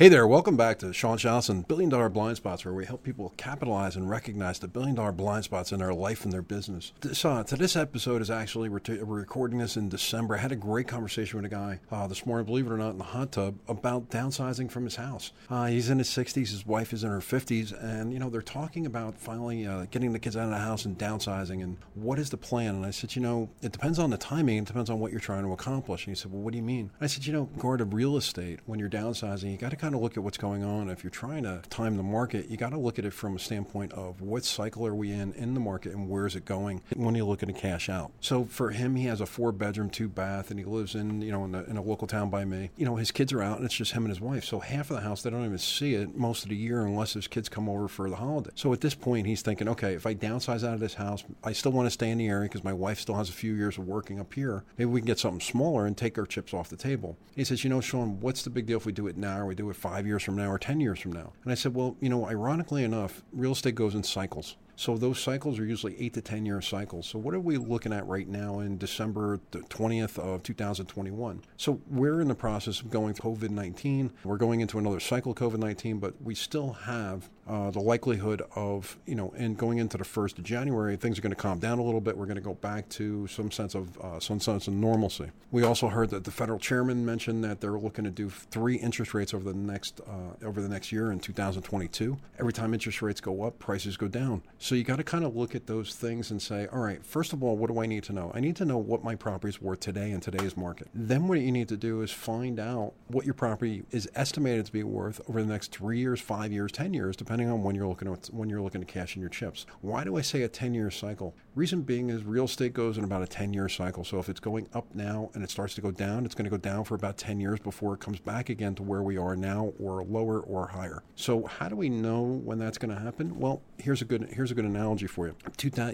Hey there, welcome back to Sean Johnson, Billion Dollar Blind Spots, where we help people capitalize and recognize the billion dollar blind spots in their life and their business. This, uh, to this episode is actually, we're, t- we're, recording this in December. I had a great conversation with a guy uh, this morning, believe it or not, in the hot tub about downsizing from his house. Uh, he's in his 60s, his wife is in her 50s, and, you know, they're talking about finally uh, getting the kids out of the house and downsizing and what is the plan. And I said, you know, it depends on the timing, it depends on what you're trying to accomplish. And he said, well, what do you mean? I said, you know, regard to real estate, when you're downsizing, you got to kind of look at what's going on. If you're trying to time the market, you got to look at it from a standpoint of what cycle are we in in the market and where is it going when you're looking to cash out. So for him, he has a four bedroom, two bath, and he lives in you know in, the, in a local town by me. You know his kids are out, and it's just him and his wife. So half of the house they don't even see it most of the year unless his kids come over for the holiday. So at this point, he's thinking, okay, if I downsize out of this house, I still want to stay in the area because my wife still has a few years of working up here. Maybe we can get something smaller and take our chips off the table. He says, you know, Sean, what's the big deal if we do it now or we do it five years from now or 10 years from now? And I said, well, you know, ironically enough, real estate goes in cycles. So those cycles are usually eight to 10 year cycles. So what are we looking at right now in December the 20th of 2021? So we're in the process of going COVID 19. We're going into another cycle COVID 19, but we still have uh, the likelihood of, you know, and going into the 1st of January, things are going to calm down a little bit. We're going to go back to some sense of uh, some sense of normalcy. We also heard that the federal chairman mentioned that they're looking to do three interest rates over the next uh, over the next year in 2022. Every time interest rates go up, prices go down. So you got to kind of look at those things and say, all right, first of all, what do I need to know? I need to know what my property is worth today in today's market. Then what you need to do is find out what your property is estimated to be worth over the next three years, five years, ten years, depending on when you're looking at when you're looking to cash in your chips. Why do I say a ten year cycle? Reason being is real estate goes in about a ten year cycle. So if it's going up now and it starts to go down, it's going to go down for about ten years before it comes back again to where we are now, or lower or higher. So how do we know when that's going to happen? Well, here's a good here's a good analogy for you.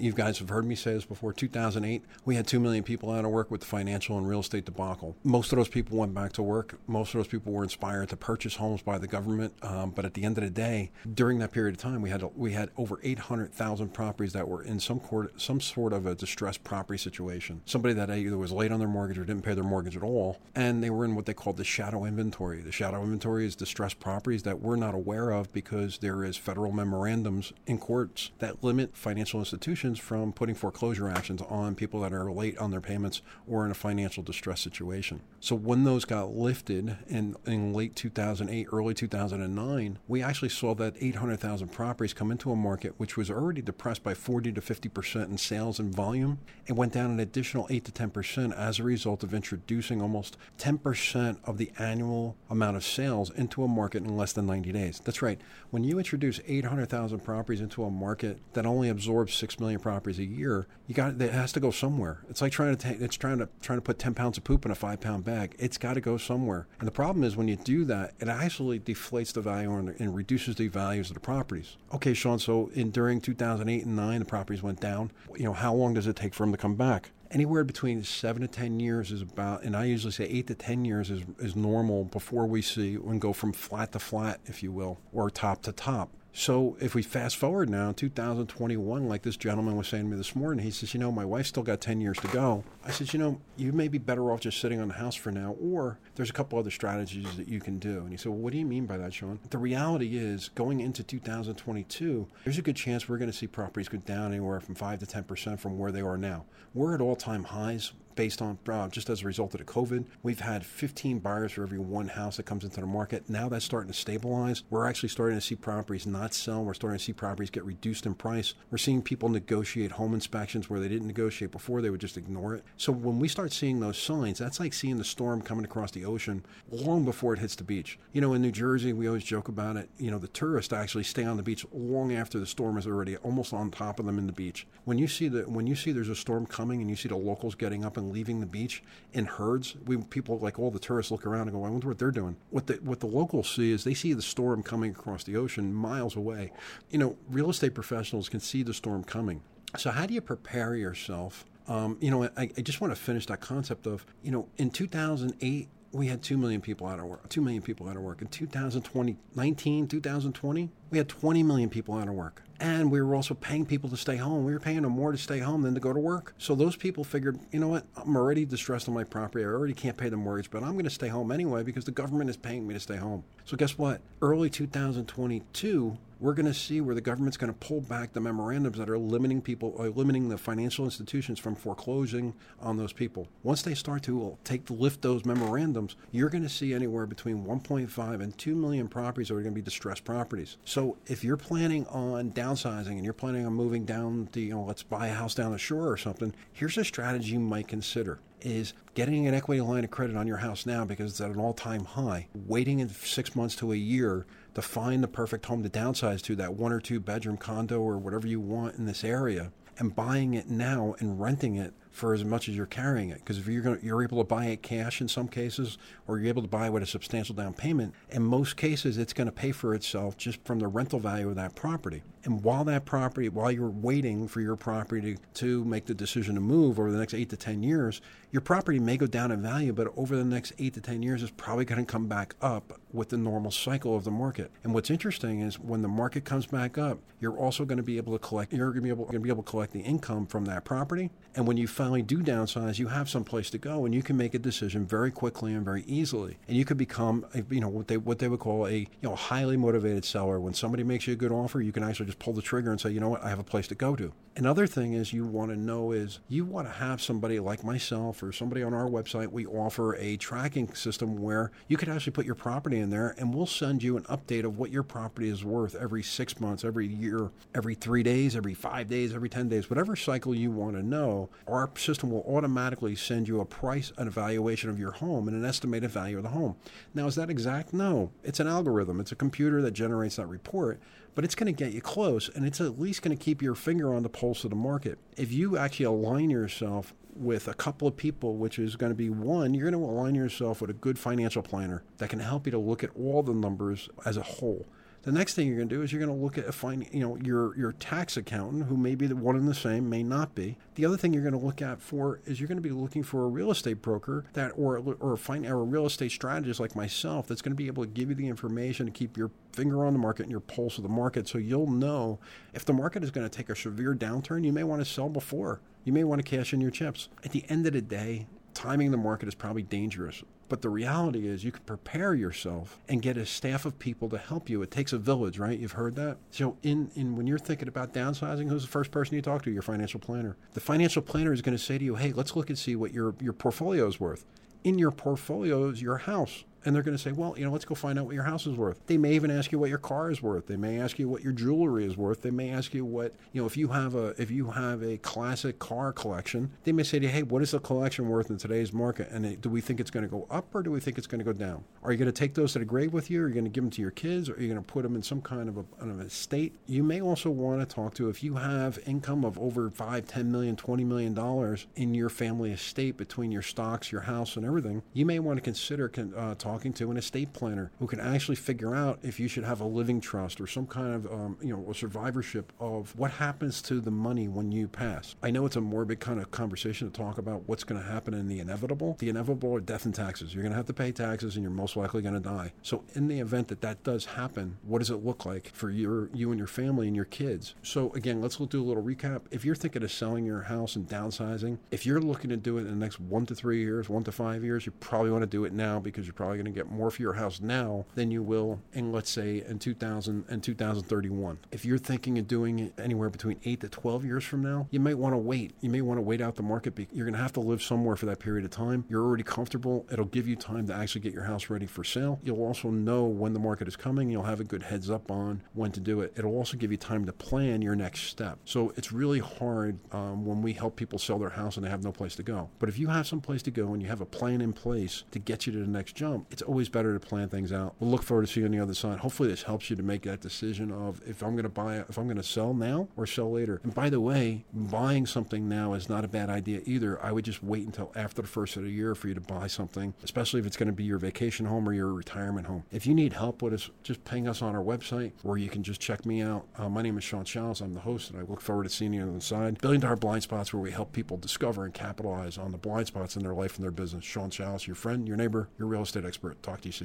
You guys have heard me say this before. 2008, we had 2 million people out of work with the financial and real estate debacle. Most of those people went back to work. Most of those people were inspired to purchase homes by the government. Um, but at the end of the day, during that period of time, we had we had over 800,000 properties that were in some court, some sort of a distressed property situation. Somebody that either was late on their mortgage or didn't pay their mortgage at all, and they were in what they called the shadow inventory. The shadow inventory is distressed properties that we're not aware of because there is federal memorandums in courts that limit financial institutions from putting foreclosure actions on people that are late on their payments or in a financial distress situation. So when those got lifted in, in late 2008, early 2009, we actually saw that 800,000 properties come into a market which was already depressed by 40 to 50% in sales and volume. It went down an additional 8 to 10% as a result of introducing almost 10% of the annual amount of sales into a market in less than 90 days. That's right. When you introduce 800,000 properties into a market that only absorbs 6 million properties a year, you got it has to go somewhere. It's like trying to take it's trying to trying to put 10 pounds of poop in a 5 pound bag. It's got to go somewhere. And the problem is when you do that, it actually deflates the value and, and reduces the values of the properties. Okay, Sean, so in during 2008 and 9, the properties went down. You know, how long does it take for them to come back? anywhere between seven to ten years is about, and I usually say eight to ten years is, is normal before we see and go from flat to flat, if you will, or top to top. So if we fast forward now, 2021, like this gentleman was saying to me this morning, he says, you know, my wife's still got 10 years to go. I said, you know, you may be better off just sitting on the house for now, or there's a couple other strategies that you can do. And he said, well, what do you mean by that, Sean? The reality is, going into 2022, there's a good chance we're going to see properties go down anywhere from 5 to 10% from where they are now. We're at all time highs based on uh, just as a result of the COVID. We've had 15 buyers for every one house that comes into the market. Now that's starting to stabilize. We're actually starting to see properties not sell. We're starting to see properties get reduced in price. We're seeing people negotiate home inspections where they didn't negotiate before, they would just ignore it. So when we start seeing those signs, that's like seeing the storm coming across the ocean long before it hits the beach. You know, in New Jersey, we always joke about it. You know, the tourists actually stay on the beach long after the storm is already almost on top of them in the beach. When you see that, when you see there's a storm coming and you see the locals getting up and leaving the beach in herds. We people like all the tourists look around and go, I wonder what they're doing. What the what the locals see is they see the storm coming across the ocean miles away. You know, real estate professionals can see the storm coming. So how do you prepare yourself? Um, you know, I, I just want to finish that concept of, you know, in 2008, we had 2 million people out of work. 2 million people out of work. In 2020, 19, 2020, we had 20 million people out of work. And we were also paying people to stay home. We were paying them more to stay home than to go to work. So those people figured, you know what? I'm already distressed on my property. I already can't pay the mortgage, but I'm going to stay home anyway because the government is paying me to stay home. So guess what? Early 2022, we're going to see where the government's going to pull back the memorandums that are limiting people, or limiting the financial institutions from foreclosing on those people. Once they start to uh, take lift those memorandums, you're going to see anywhere between 1.5 and 2 million properties that are going to be distressed properties. So if you're planning on downsizing and you're planning on moving down the, you know, let's buy a house down the shore or something, here's a strategy you might consider is getting an equity line of credit on your house now because it's at an all-time high, waiting in six months to a year to find the perfect home to downsize to, that one or two bedroom condo or whatever you want in this area, and buying it now and renting it for as much as you're carrying it. Because if you're going, you're able to buy it cash in some cases, or you're able to buy with a substantial down payment. In most cases, it's going to pay for itself just from the rental value of that property. And while that property, while you're waiting for your property to, to make the decision to move over the next eight to ten years, your property may go down in value, but over the next eight to ten years, it's probably going to come back up with the normal cycle of the market. And what's interesting is when the market comes back up, you're also going to be able to collect. You're going to be able, going to be able to collect the income from that property. And when you finally do downsize, you have some place to go, and you can make a decision very quickly and very easily. And you could become, a, you know, what they what they would call a you know highly motivated seller. When somebody makes you a good offer, you can actually just pull the trigger and say, you know what, I have a place to go to. Another thing is you want to know is you want to have somebody like myself or somebody on our website. We offer a tracking system where you could actually put your property in there, and we'll send you an update of what your property is worth every six months, every year, every three days, every five days, every ten days, whatever cycle you want to know. Our system will automatically send you a price, an evaluation of your home, and an estimated value of the home. Now, is that exact? No, it's an algorithm. It's a computer that generates that report but it's going to get you close and it's at least going to keep your finger on the pulse of the market. If you actually align yourself with a couple of people, which is going to be one, you're going to align yourself with a good financial planner that can help you to look at all the numbers as a whole. The next thing you're going to do is you're going to look at fine, you know, your your tax accountant, who may be the one and the same, may not be. The other thing you're going to look at for is you're going to be looking for a real estate broker that, or or find or a real estate strategist like myself that's going to be able to give you the information to keep your finger on the market and your pulse of the market, so you'll know if the market is going to take a severe downturn. You may want to sell before. You may want to cash in your chips. At the end of the day, timing the market is probably dangerous. But the reality is, you can prepare yourself and get a staff of people to help you. It takes a village, right? You've heard that. So, in, in when you're thinking about downsizing, who's the first person you talk to? Your financial planner. The financial planner is going to say to you, "Hey, let's look and see what your your portfolio is worth." In your portfolio is your house and they're going to say, well, you know, let's go find out what your house is worth. They may even ask you what your car is worth. They may ask you what your jewelry is worth. They may ask you what, you know, if you have a if you have a classic car collection, they may say to you, hey, what is the collection worth in today's market? And do we think it's going to go up or do we think it's going to go down? Are you going to take those to the grave with you? Are you going to give them to your kids? Or are you going to put them in some kind of a, of a state? You may also want to talk to if you have income of over five, ten million, twenty million dollars in your family estate between your stocks, your house, and everything. You may want to consider uh, talking to an estate planner who can actually figure out if you should have a living trust or some kind of um, you know a survivorship of what happens to the money when you pass. I know it's a morbid kind of conversation to talk about what's going to happen in the inevitable. The inevitable are death and taxes. You're going to have to pay taxes, and you're most likely going to die. So in the event that that does happen, what does it look like for your you and your family and your kids? So again, let's do a little recap. If you're thinking of selling your house and downsizing, if you're looking to do it in the next one to three years, one to five years, you probably want to do it now because you're probably going to get more for your house now than you will in, let's say, in 2000 and 2031. If you're thinking of doing it anywhere between 8 to 12 years from now, you might want to wait. You may want to wait out the market. You're going to have to live somewhere for that period of time. You're already comfortable. It'll give you time to actually get your house ready for sale. You'll also know when the market is coming. You'll have a good heads up on when to do it. It'll also give you time to plan your next step. So it's really hard um, when we help people sell their house and they have no place to go. But if you have some place to go and you have a plan in place to get you to the next jump, it's always better to plan things out. We'll look forward to seeing you on the other side. Hopefully, this helps you to make that decision of if I'm going to buy, if I'm going to sell now or sell later. And by the way, buying something now is not a bad idea either. I would just wait until after the first of the year for you to buy something, especially if it's going to be your vacation home or your retirement home. If you need help with us, just ping us on our website or you can just check me out. Uh, my name is Sean Chalice. I'm the host, and I look forward to seeing you on the other side. Billion Dollar Blind Spots, where we help people discover and capitalize on the blind spots in their life and their business. Sean Chalice, your friend, your neighbor, your real estate expert. Talk to you soon.